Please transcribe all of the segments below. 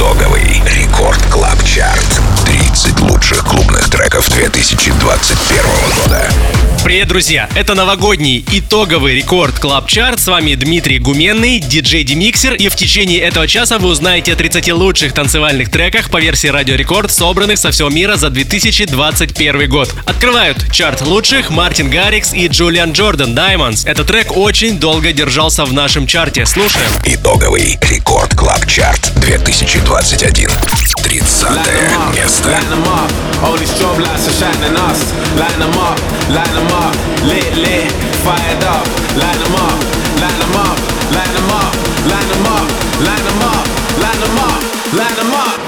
Итоговый Record Club Chart. 30 лучших клубных треков 2021 года. Привет, друзья! Это новогодний итоговый Record Club Chart. С вами Дмитрий Гуменный, диджей Демиксер. И в течение этого часа вы узнаете о 30 лучших танцевальных треках по версии Радио Рекорд, собранных со всего мира за 2021 год. Открывают чарт лучших Мартин Гаррикс и Джулиан Джордан Diamonds. Этот трек очень долго держался в нашем чарте. Слушаем. Итоговый Record Club Chart 2021. 30 место. Line them up, all these strobe lights are shining us. Line them up, line them up, lit, lit, fired up. Line them up, line them up, line them up, line them up, line them up, line them up, line them up.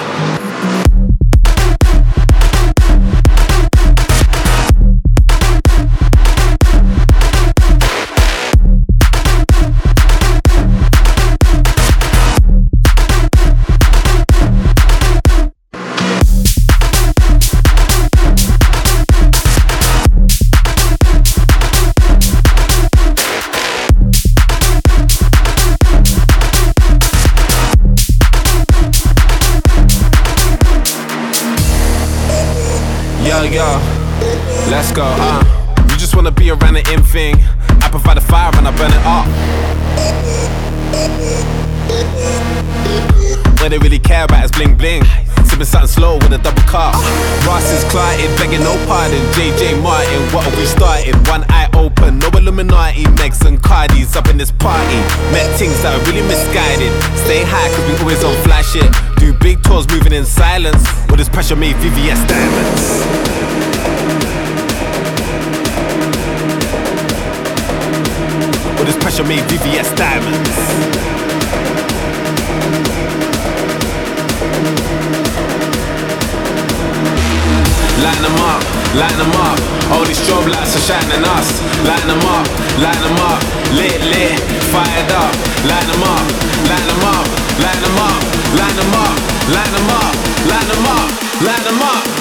Yo, let's go, uh. You just wanna be around the in thing. I provide the fire and I burn it up. What they really care about is bling bling. Sipping something slow with a double cup. Ross is clotted, begging no pardon. JJ Martin, what have we started? One eye open, no Illuminati. Megs and Cardis up in this party. Met things that are really misguided. Stay high, cause we always on fly shit. Do big tours moving in silence. All this pressure made VVS diamonds. All this pressure made VVS diamonds. Line them up, line them up. All these strobe lights are shining us. Line them up, line them up. Lit, lit, fired up. Line them up, line them up, line them up, line them up, line them up, line them up, line them up.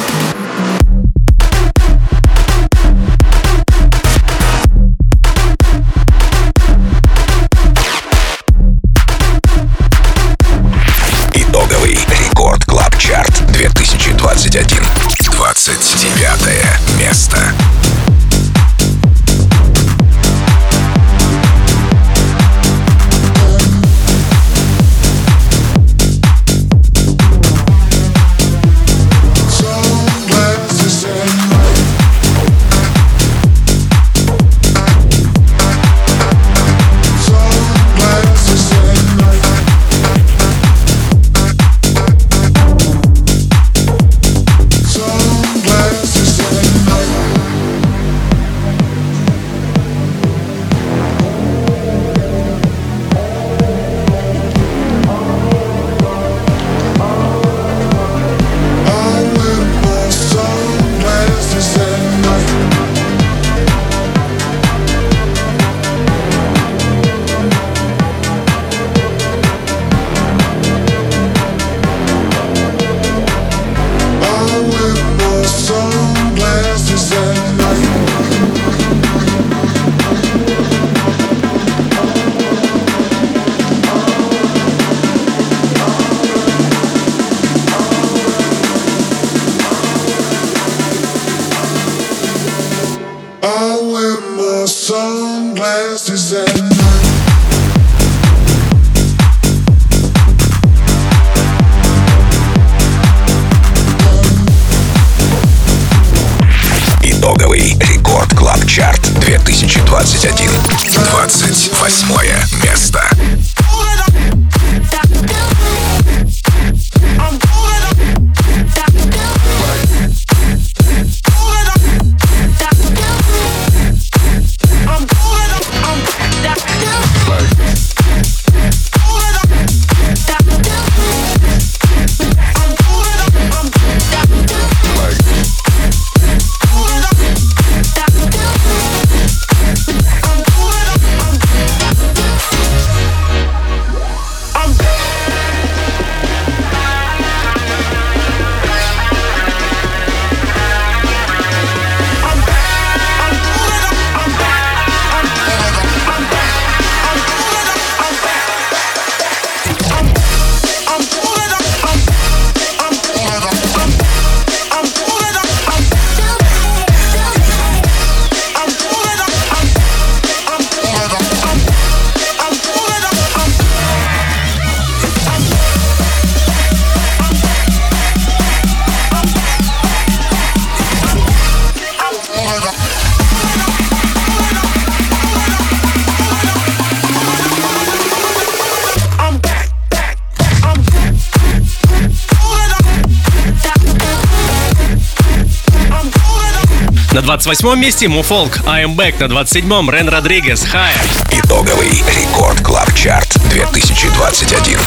28 месте Муфолк, I'm Back. На 27-м Рен Родригес, Higher. Итоговый Record Club Chart 2021.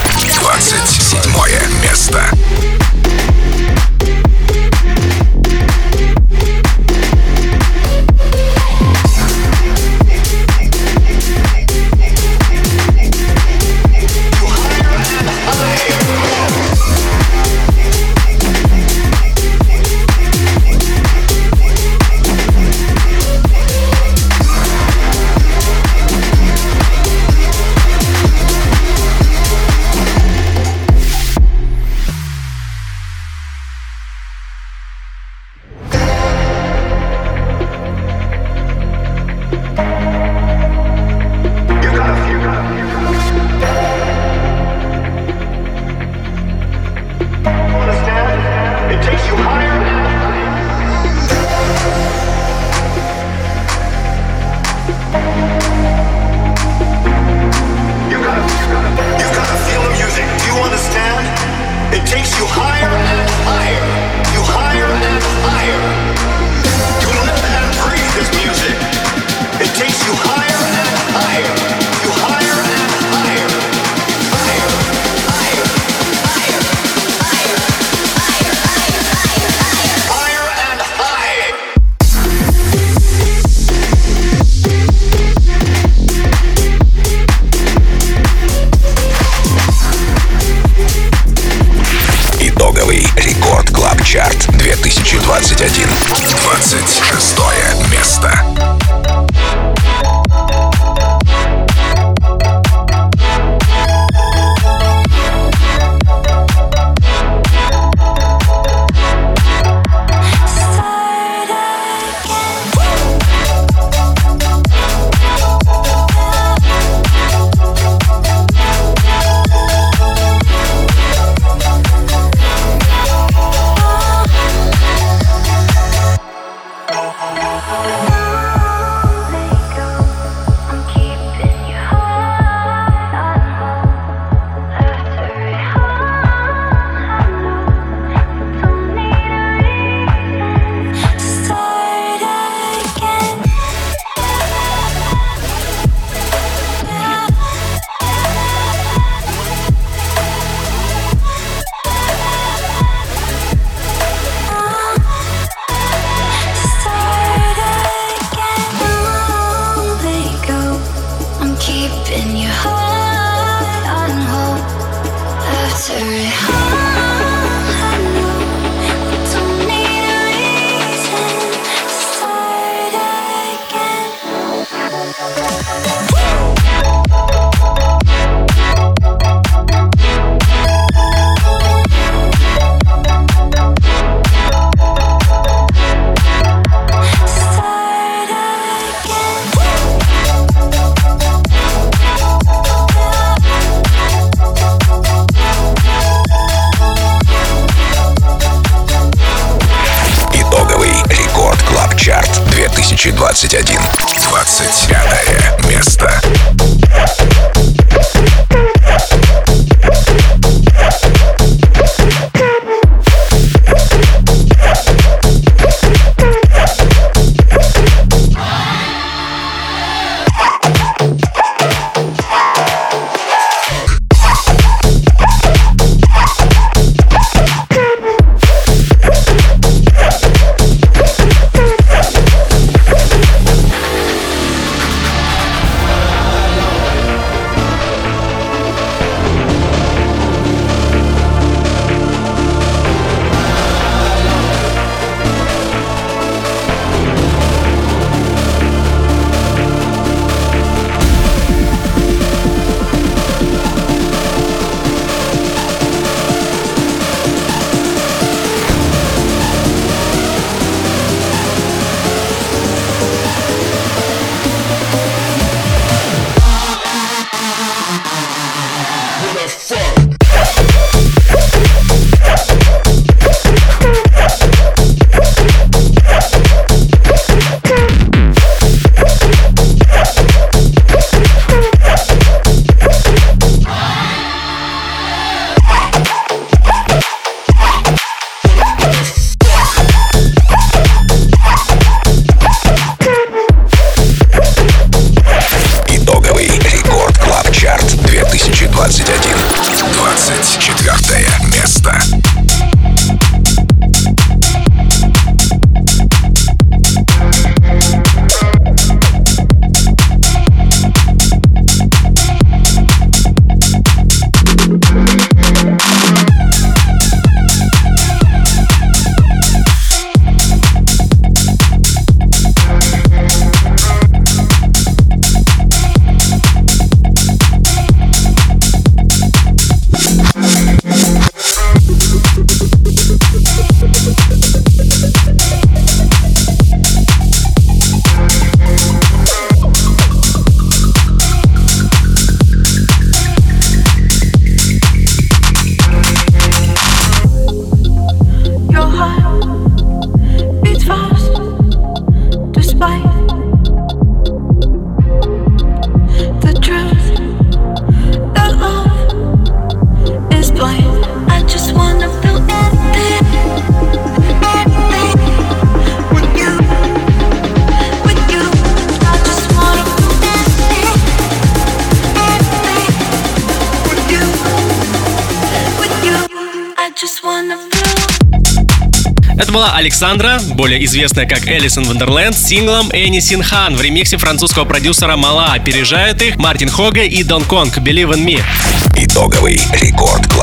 27 место. Александра, более известная как Элисон Вандерленд, с синглом Энни Синхан в ремиксе французского продюсера Мала. Опережают их Мартин Хога и Дон Конг Believe in Me. Итоговый рекорд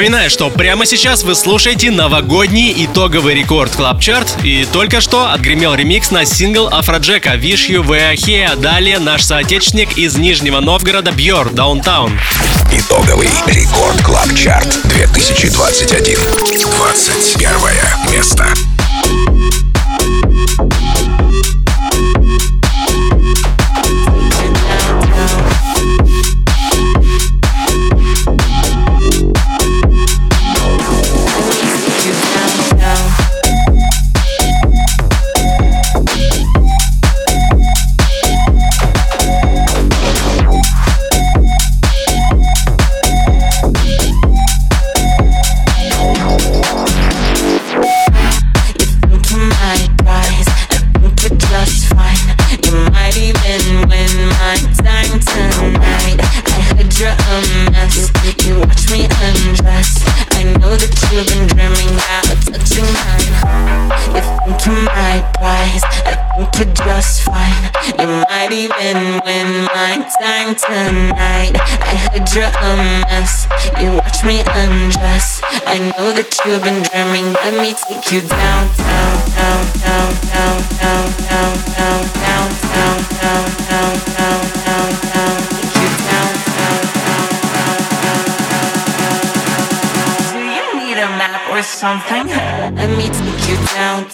Напоминаю, что прямо сейчас вы слушаете новогодний итоговый Record Club Chart. И только что отгремел ремикс на сингл Афроджека «Wish You Were Here». Далее наш соотечественник из Нижнего Новгорода Бьор «Downtown». Итоговый Record Club Chart 2021. 21 место. Tonight. I heard you're a mess. You watch me undress. I know that you've been dreaming. Let me take you down, down, down, down, down, down, down, down, down, down, down, down, down, down, down. You down, down, down, down, down, down. Do you need a map or something? Let me take you down,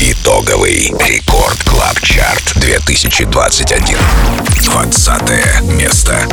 Итоговый рекорд Клаб Чарт 2021. 20 место.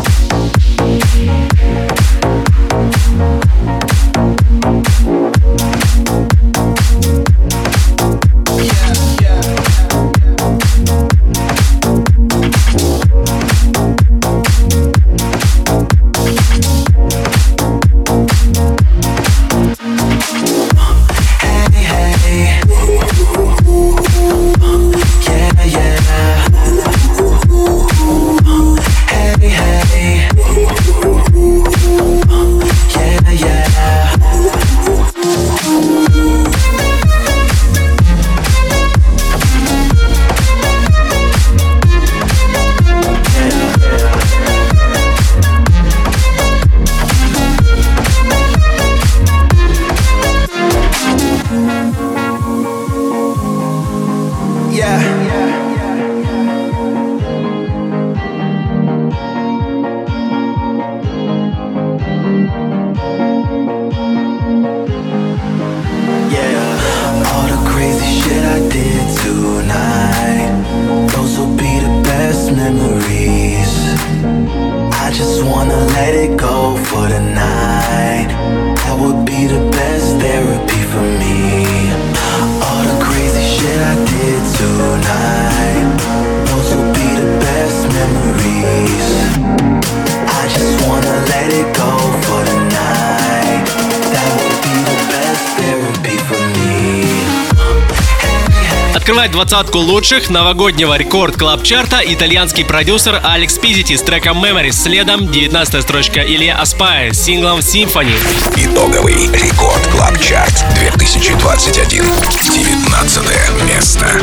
Открывает двадцатку лучших новогоднего рекорд клаб чарта итальянский продюсер Алекс Пизити с треком Memories. Следом 19 строчка Илья Аспая с синглом Symphony. Итоговый рекорд клаб чарт 2021. 19 место.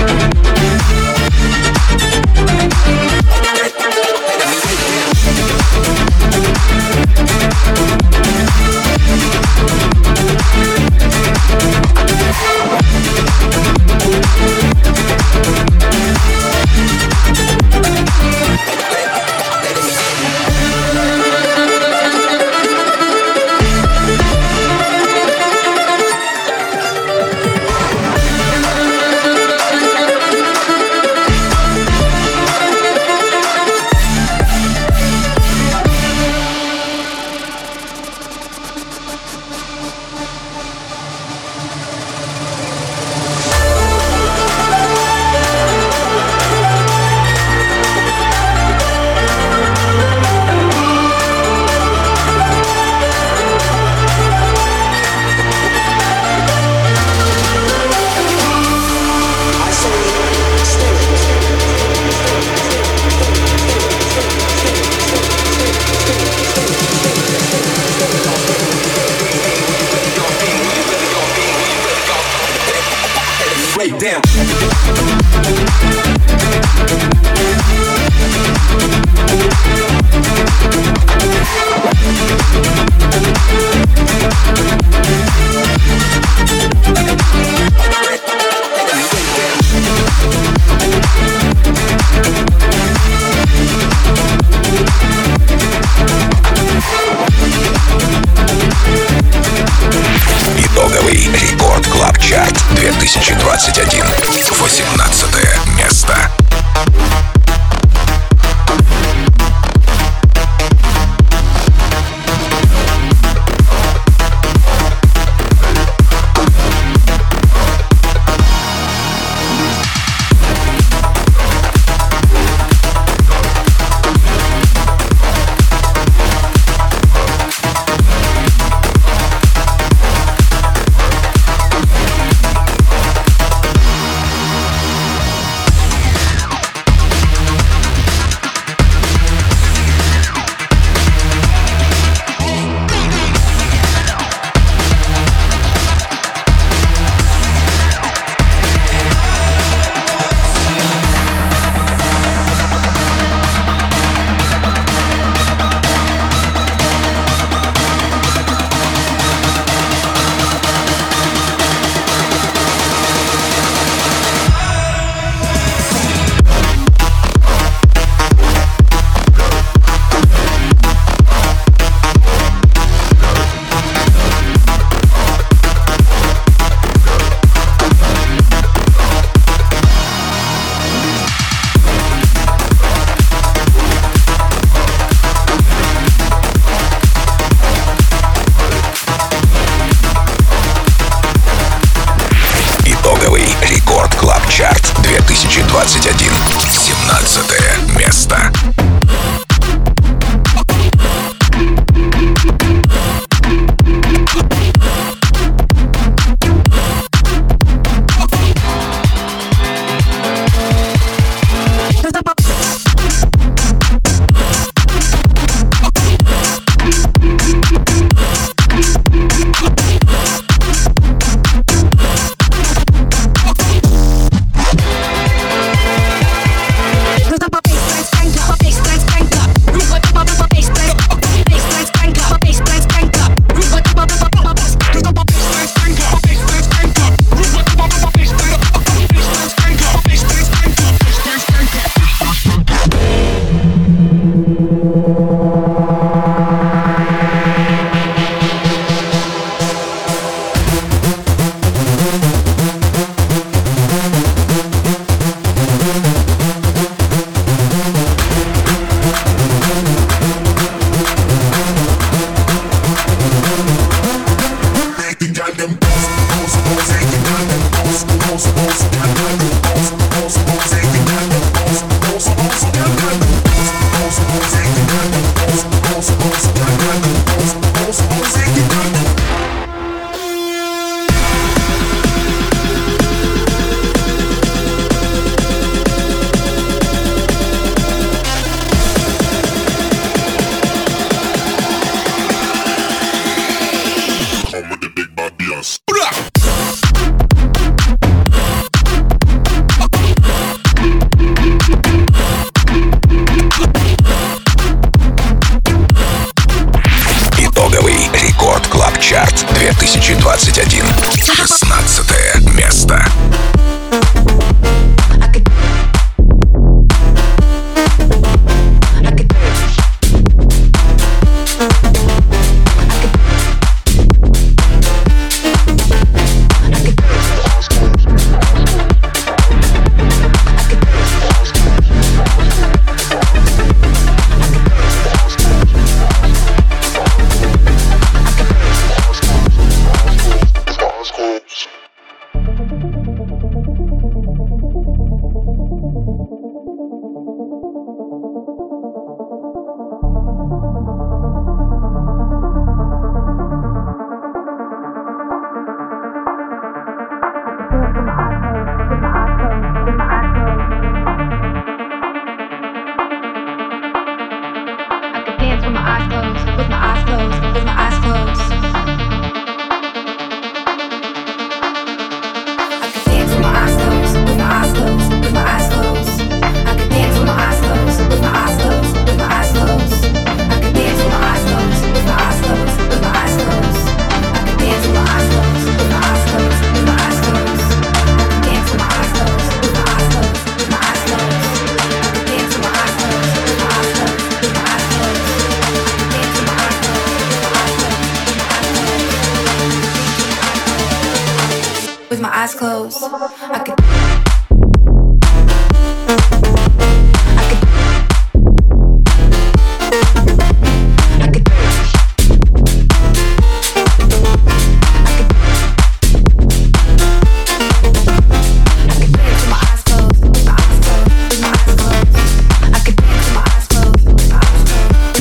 Thank you.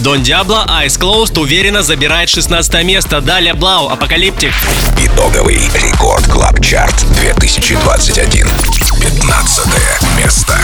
Дон Диабло Eyes Closed уверенно забирает 16 место. Далее Блау Apocalyptic. Итоговый Record Club Chart 2021. 15 место.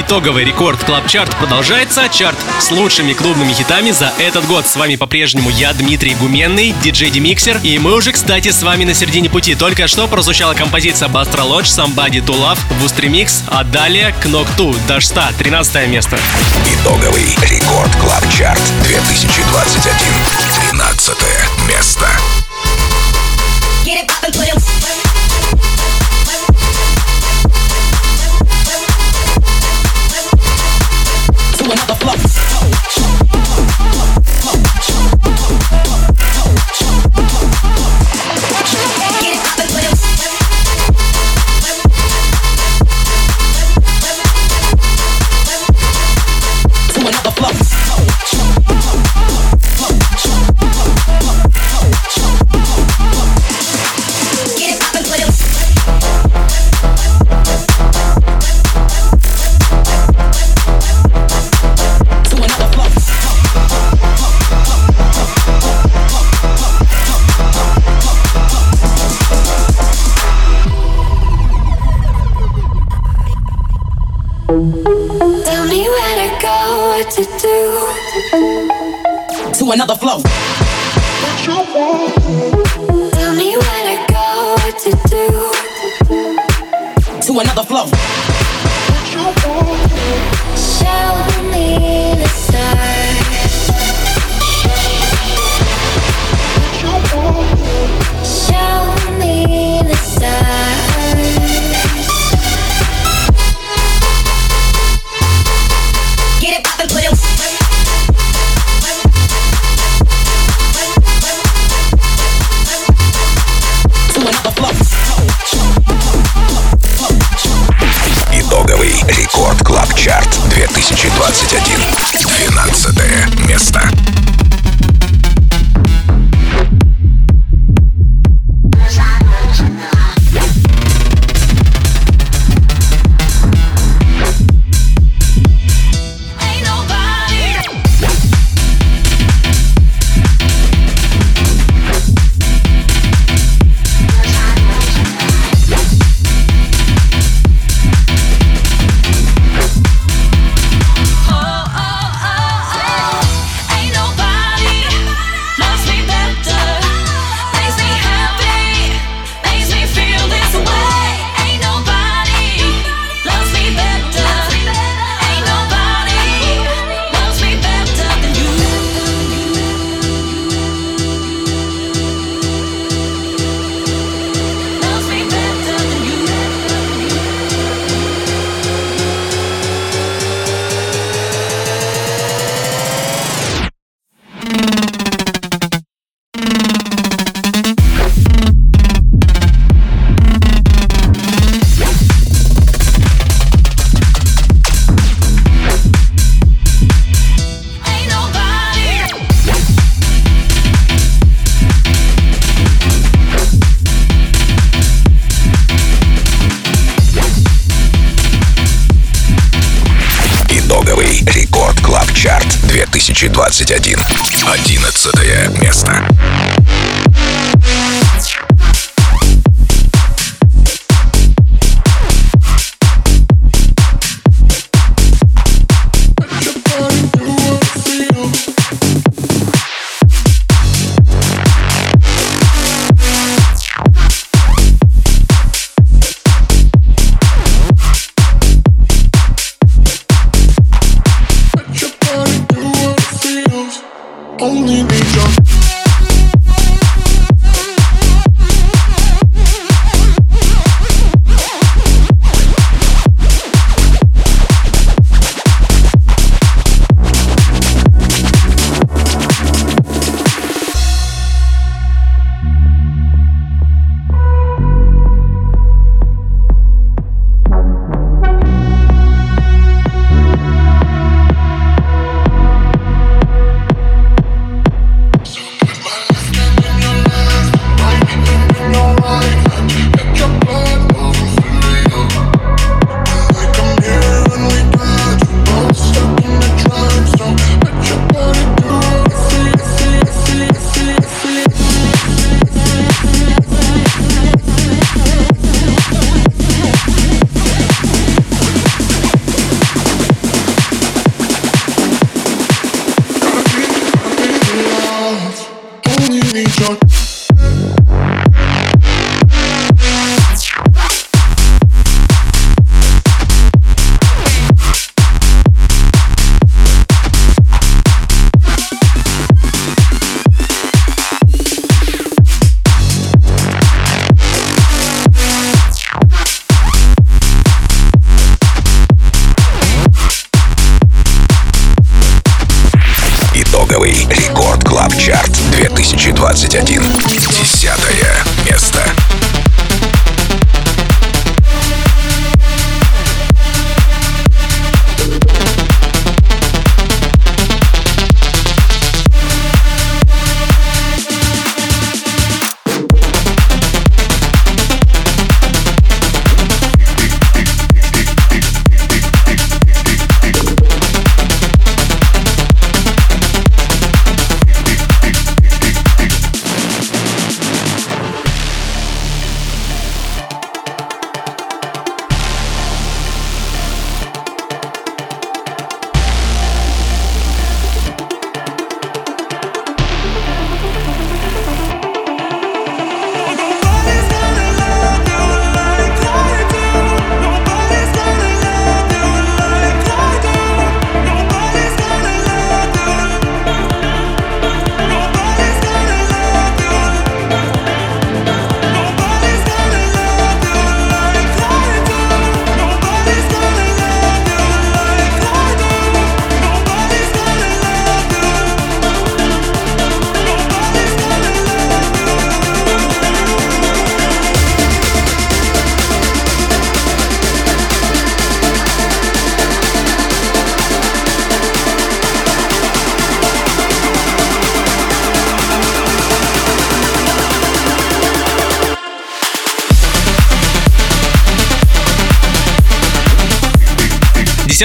Итоговый Record Club Chart продолжается. Чарт с лучшими клубными хитами за этот год. С вами по-прежнему я, Дмитрий Гуменный, диджей Демиксер. И мы уже, кстати, с вами на середине пути. Только что прозвучала композиция Bastra Lodge Somebody to Love в Устремикс, а далее Knock2 Dashstar, 13 место. Итоговый Record Club Chart 2021. 13 место.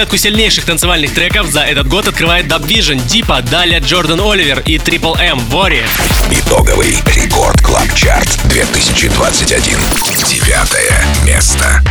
Десятку сильнейших танцевальных треков за этот год открывает Dub Vision, Deeper, далее Джордан Оливер и Triple M, Worry. Итоговый рекорд Клаб Чарт 2021. Девятое место.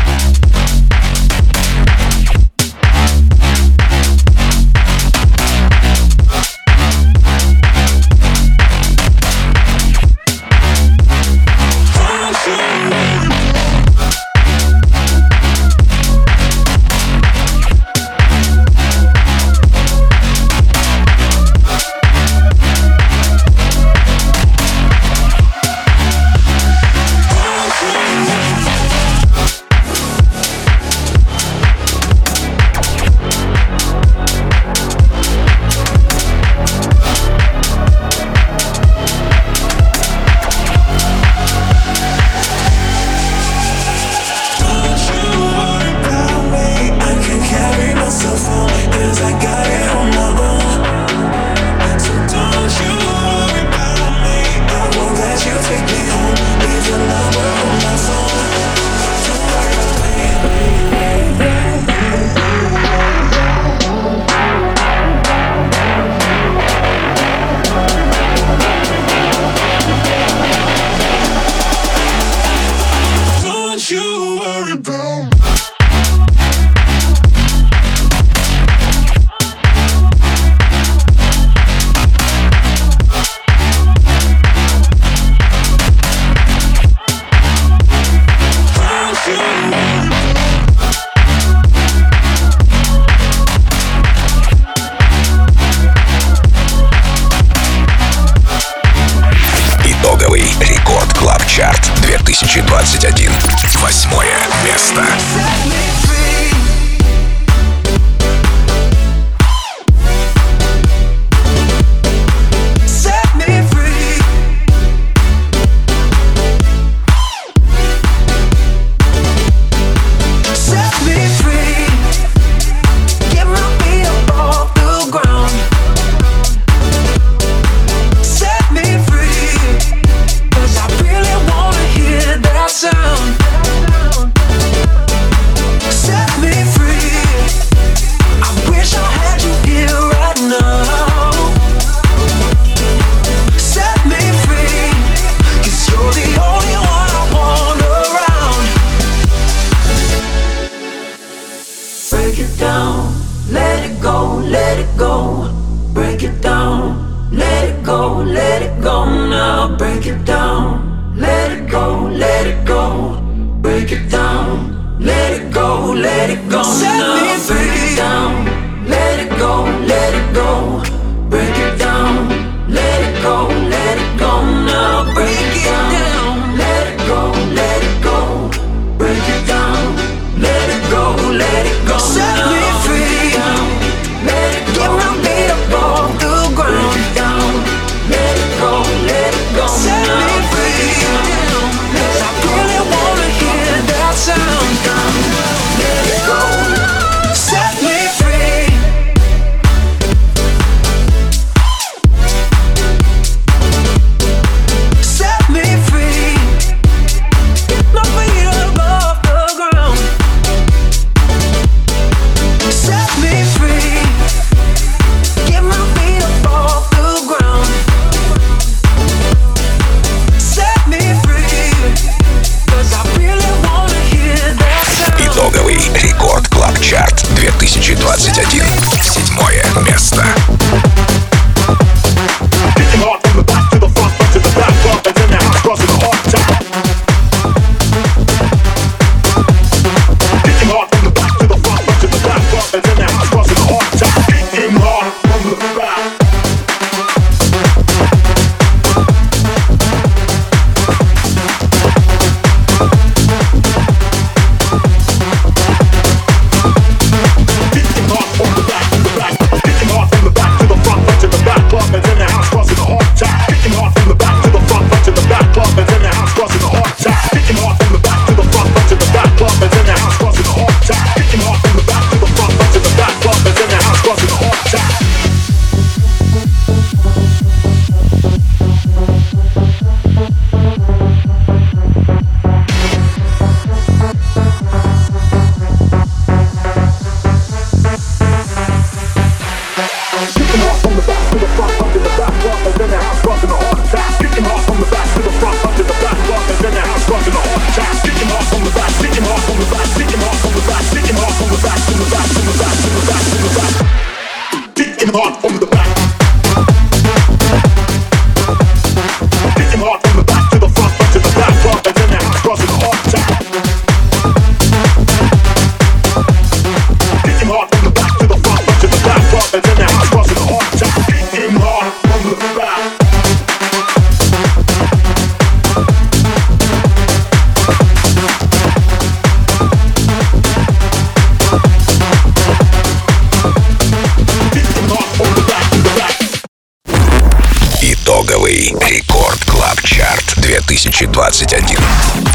2021.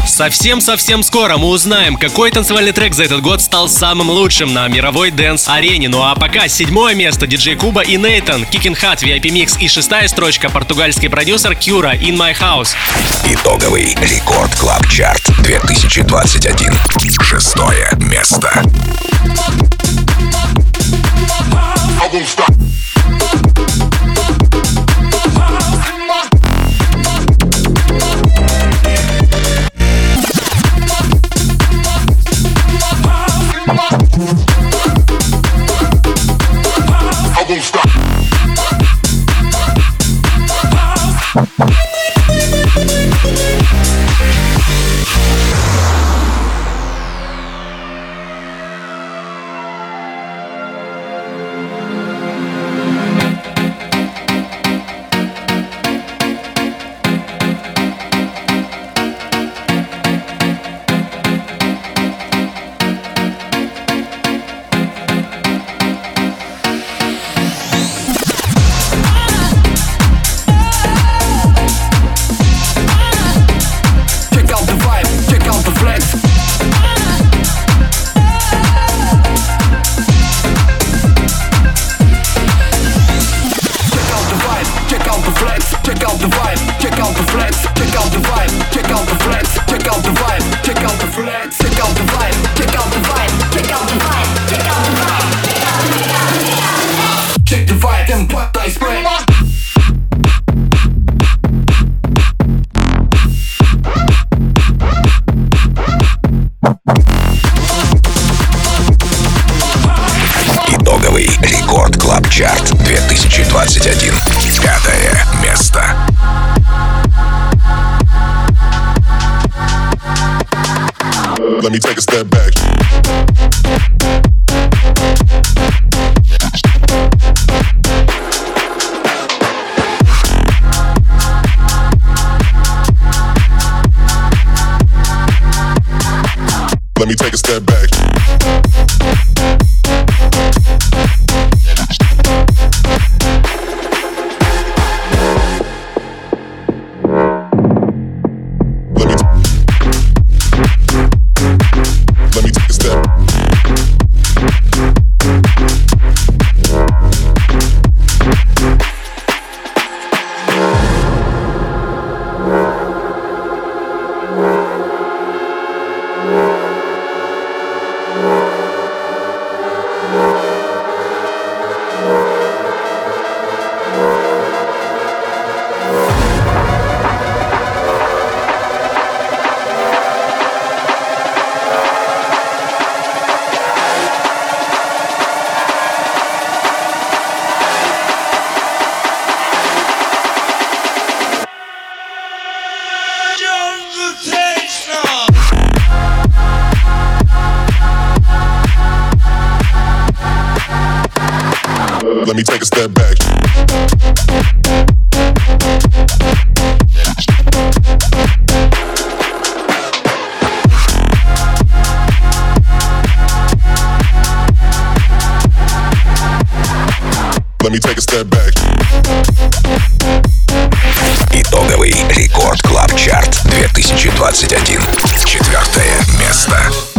Совсем-совсем скоро мы узнаем, какой танцевальный трек за этот год стал самым лучшим на мировой dance -арене. Ну а пока седьмое место диджей Куба и Нейтан, Kicking Hard, VIP Mix и шестая строчка португальский продюсер Кюра In My House. Итоговый Record Club Chart 2021. Шестое место. I won't stop. Don't stop. I spray. Let me take a step back. Let me take a step back. Итоговый рекорд Клаб Чарт 2021. Четвертое место.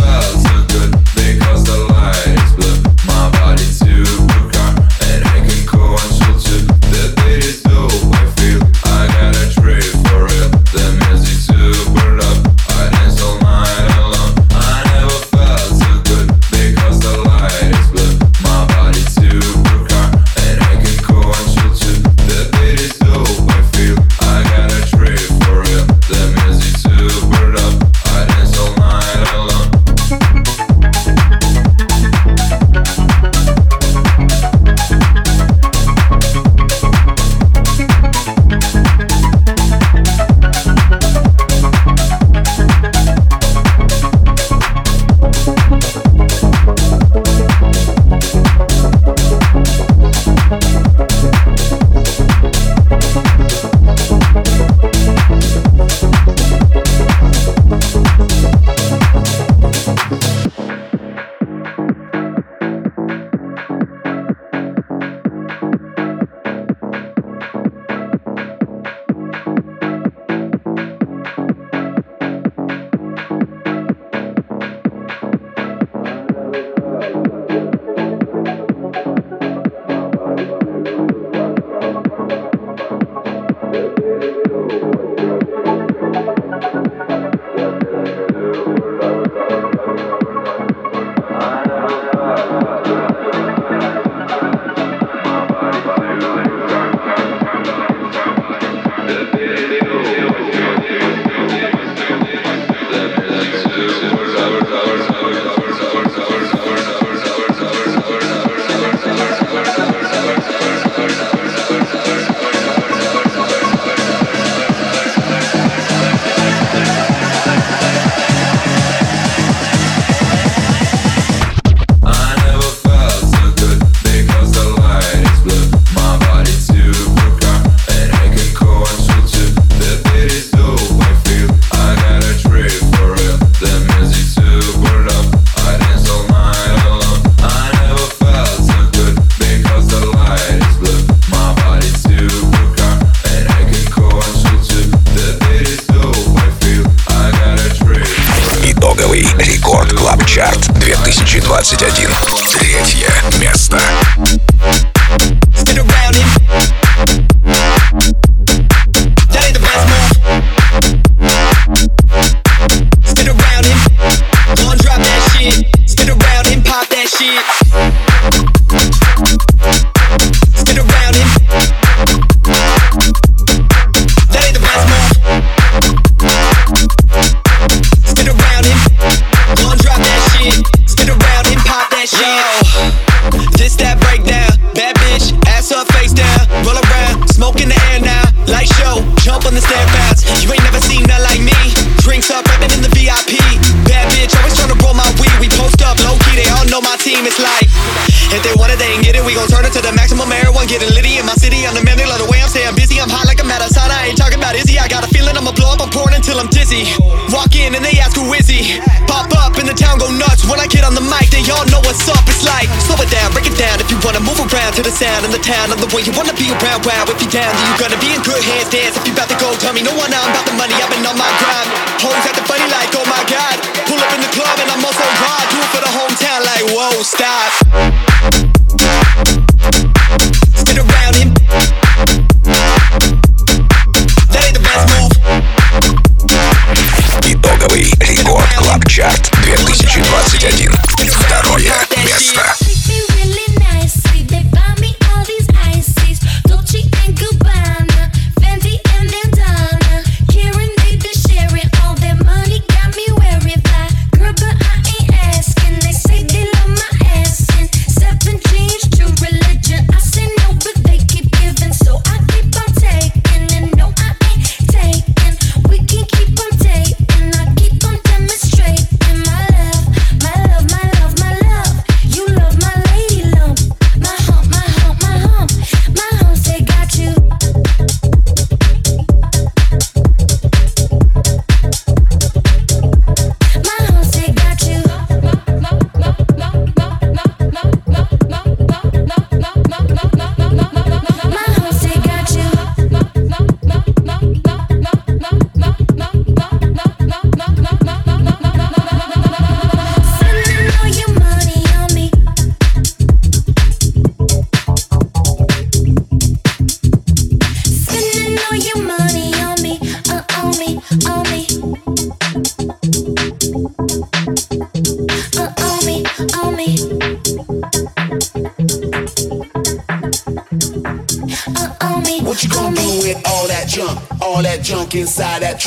The sound in the town, I'm the one you wanna be around. Wow, if you down, then you gonna be in good hands. Dance if you about to go. Tell me no one. I'm about the money. I've been on my grind. Hoes at the funny like, oh my god. Pull up in the club and I'm also hard. Do it for the hometown, like whoa, stop.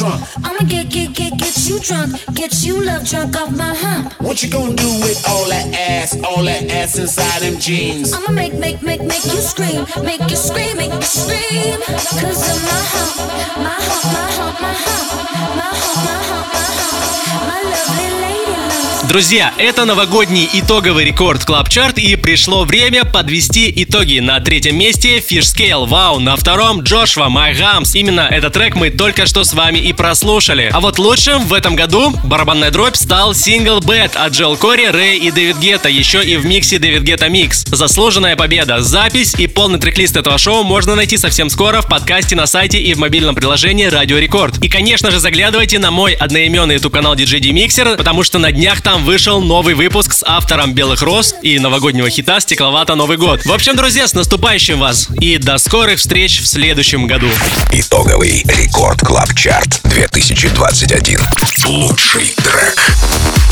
Trunk? I'ma get, get, get, get you drunk, get you love drunk off my hump. What you gonna do with all that ass? All that ass inside them jeans? I'ma make, make, make, make you scream, make you scream, make you scream. Cause of my hump, my hump, my hump, my hump, my hump, my hump, my hump, my lovely lady. Друзья, это новогодний итоговый Record Club Chart и пришло время подвести итоги. На третьем месте Fish Scale Wow, на втором Joshua My Humps. Именно этот трек мы только что с вами и прослушали. А вот лучшим в этом году барабанная дробь стал сингл Bed от Joel Corry, RAYE и David Guetta, еще и в миксе David Guetta Mix. Заслуженная победа. Запись и полный трек-лист этого шоу можно найти совсем скоро в подкасте на сайте и в мобильном приложении Радио Рекорд. И, конечно же, заглядывайте на мой одноименный YouTube канал DJ D-Mixer, потому что на днях там вышел новый выпуск с автором «Белых роз» и новогоднего хита «Стекловата Новый год». В общем, друзья, с наступающим вас и до скорых встреч в следующем году. Итоговый Record Club Chart 2021. Лучший трек.